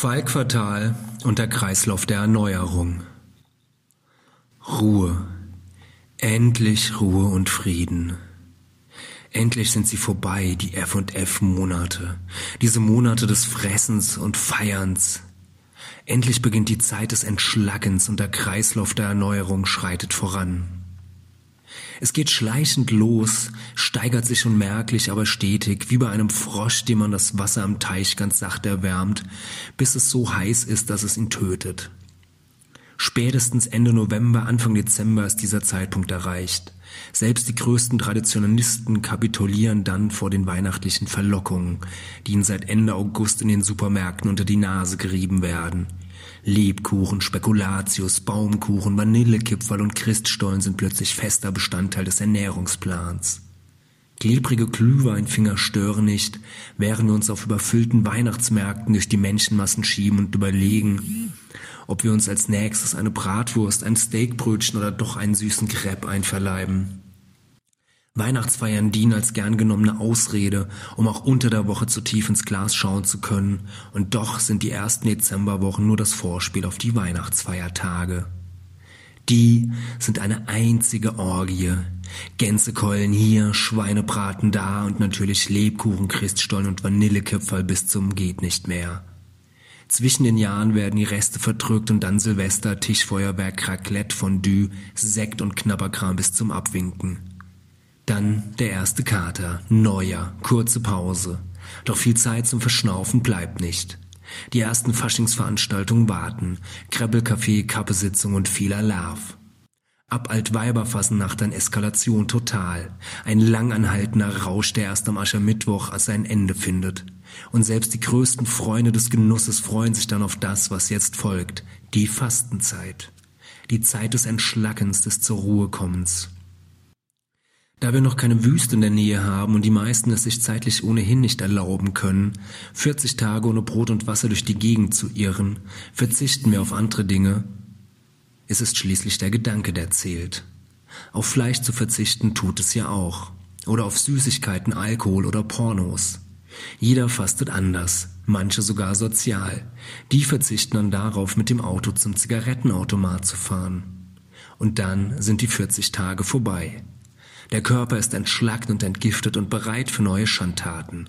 Fallquartal und der Kreislauf der Erneuerung. Ruhe. Endlich Ruhe und Frieden. Endlich sind sie vorbei, die F&F-Monate. Diese Monate des Fressens und Feierns. Endlich beginnt die Zeit des Entschlackens und der Kreislauf der Erneuerung schreitet voran. Es geht schleichend los, steigert sich unmerklich, aber stetig, wie bei einem Frosch, dem man das Wasser am Teich ganz sacht erwärmt, bis es so heiß ist, dass es ihn tötet. Spätestens Ende November, Anfang Dezember ist dieser Zeitpunkt erreicht. Selbst die größten Traditionalisten kapitulieren dann vor den weihnachtlichen Verlockungen, die ihnen seit Ende August in den Supermärkten unter die Nase gerieben werden. Lebkuchen, Spekulatius, Baumkuchen, Vanillekipferl und Christstollen sind plötzlich fester Bestandteil des Ernährungsplans. Klebrige Glühweinfinger stören nicht, während wir uns auf überfüllten Weihnachtsmärkten durch die Menschenmassen schieben und überlegen, ob wir uns als nächstes eine Bratwurst, ein Steakbrötchen oder doch einen süßen Crepe einverleiben. Weihnachtsfeiern dienen als gern genommene Ausrede, um auch unter der Woche zu tief ins Glas schauen zu können, und doch sind die ersten Dezemberwochen nur das Vorspiel auf die Weihnachtsfeiertage. Die sind eine einzige Orgie. Gänsekeulen hier, Schweinebraten da und natürlich Lebkuchen, Christstollen und Vanillekipferl bis zum geht nicht mehr. Zwischen den Jahren werden die Reste verdrückt und dann Silvester, Tischfeuerwerk, Raclette, Fondue, Sekt und Knabberkram bis zum Abwinken. Dann der erste Kater, Neujahr, kurze Pause. Doch viel Zeit zum Verschnaufen bleibt nicht. Die ersten Faschingsveranstaltungen warten, Krebbelcafé, Kappesitzung und viel Alarv. Ab Altweiberfassennacht dann Eskalation total. Ein langanhaltender Rausch, der erst am Aschermittwoch als sein Ende findet. Und selbst die größten Freunde des Genusses freuen sich dann auf das, was jetzt folgt. Die Fastenzeit. Die Zeit des Entschlackens, des zur Ruhe kommens. Da wir noch keine Wüste in der Nähe haben und die meisten es sich zeitlich ohnehin nicht erlauben können, 40 Tage ohne Brot und Wasser durch die Gegend zu irren, verzichten wir auf andere Dinge. Es ist schließlich der Gedanke, der zählt. Auf Fleisch zu verzichten tut es ja auch. Oder auf Süßigkeiten, Alkohol oder Pornos. Jeder fastet anders, manche sogar sozial. Die verzichten dann darauf, mit dem Auto zum Zigarettenautomat zu fahren. Und dann sind die 40 Tage vorbei. Der Körper ist entschlackt und entgiftet und bereit für neue Schandtaten.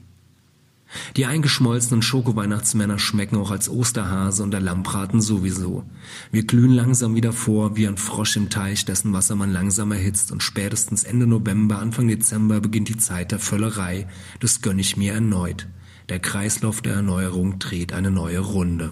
Die eingeschmolzenen Schokoweihnachtsmänner schmecken auch als Osterhase und der Lammbraten sowieso. Wir glühen langsam wieder vor, wie ein Frosch im Teich, dessen Wasser man langsam erhitzt und spätestens Ende November, Anfang Dezember beginnt die Zeit der Völlerei. Das gönn ich mir erneut. Der Kreislauf der Erneuerung dreht eine neue Runde.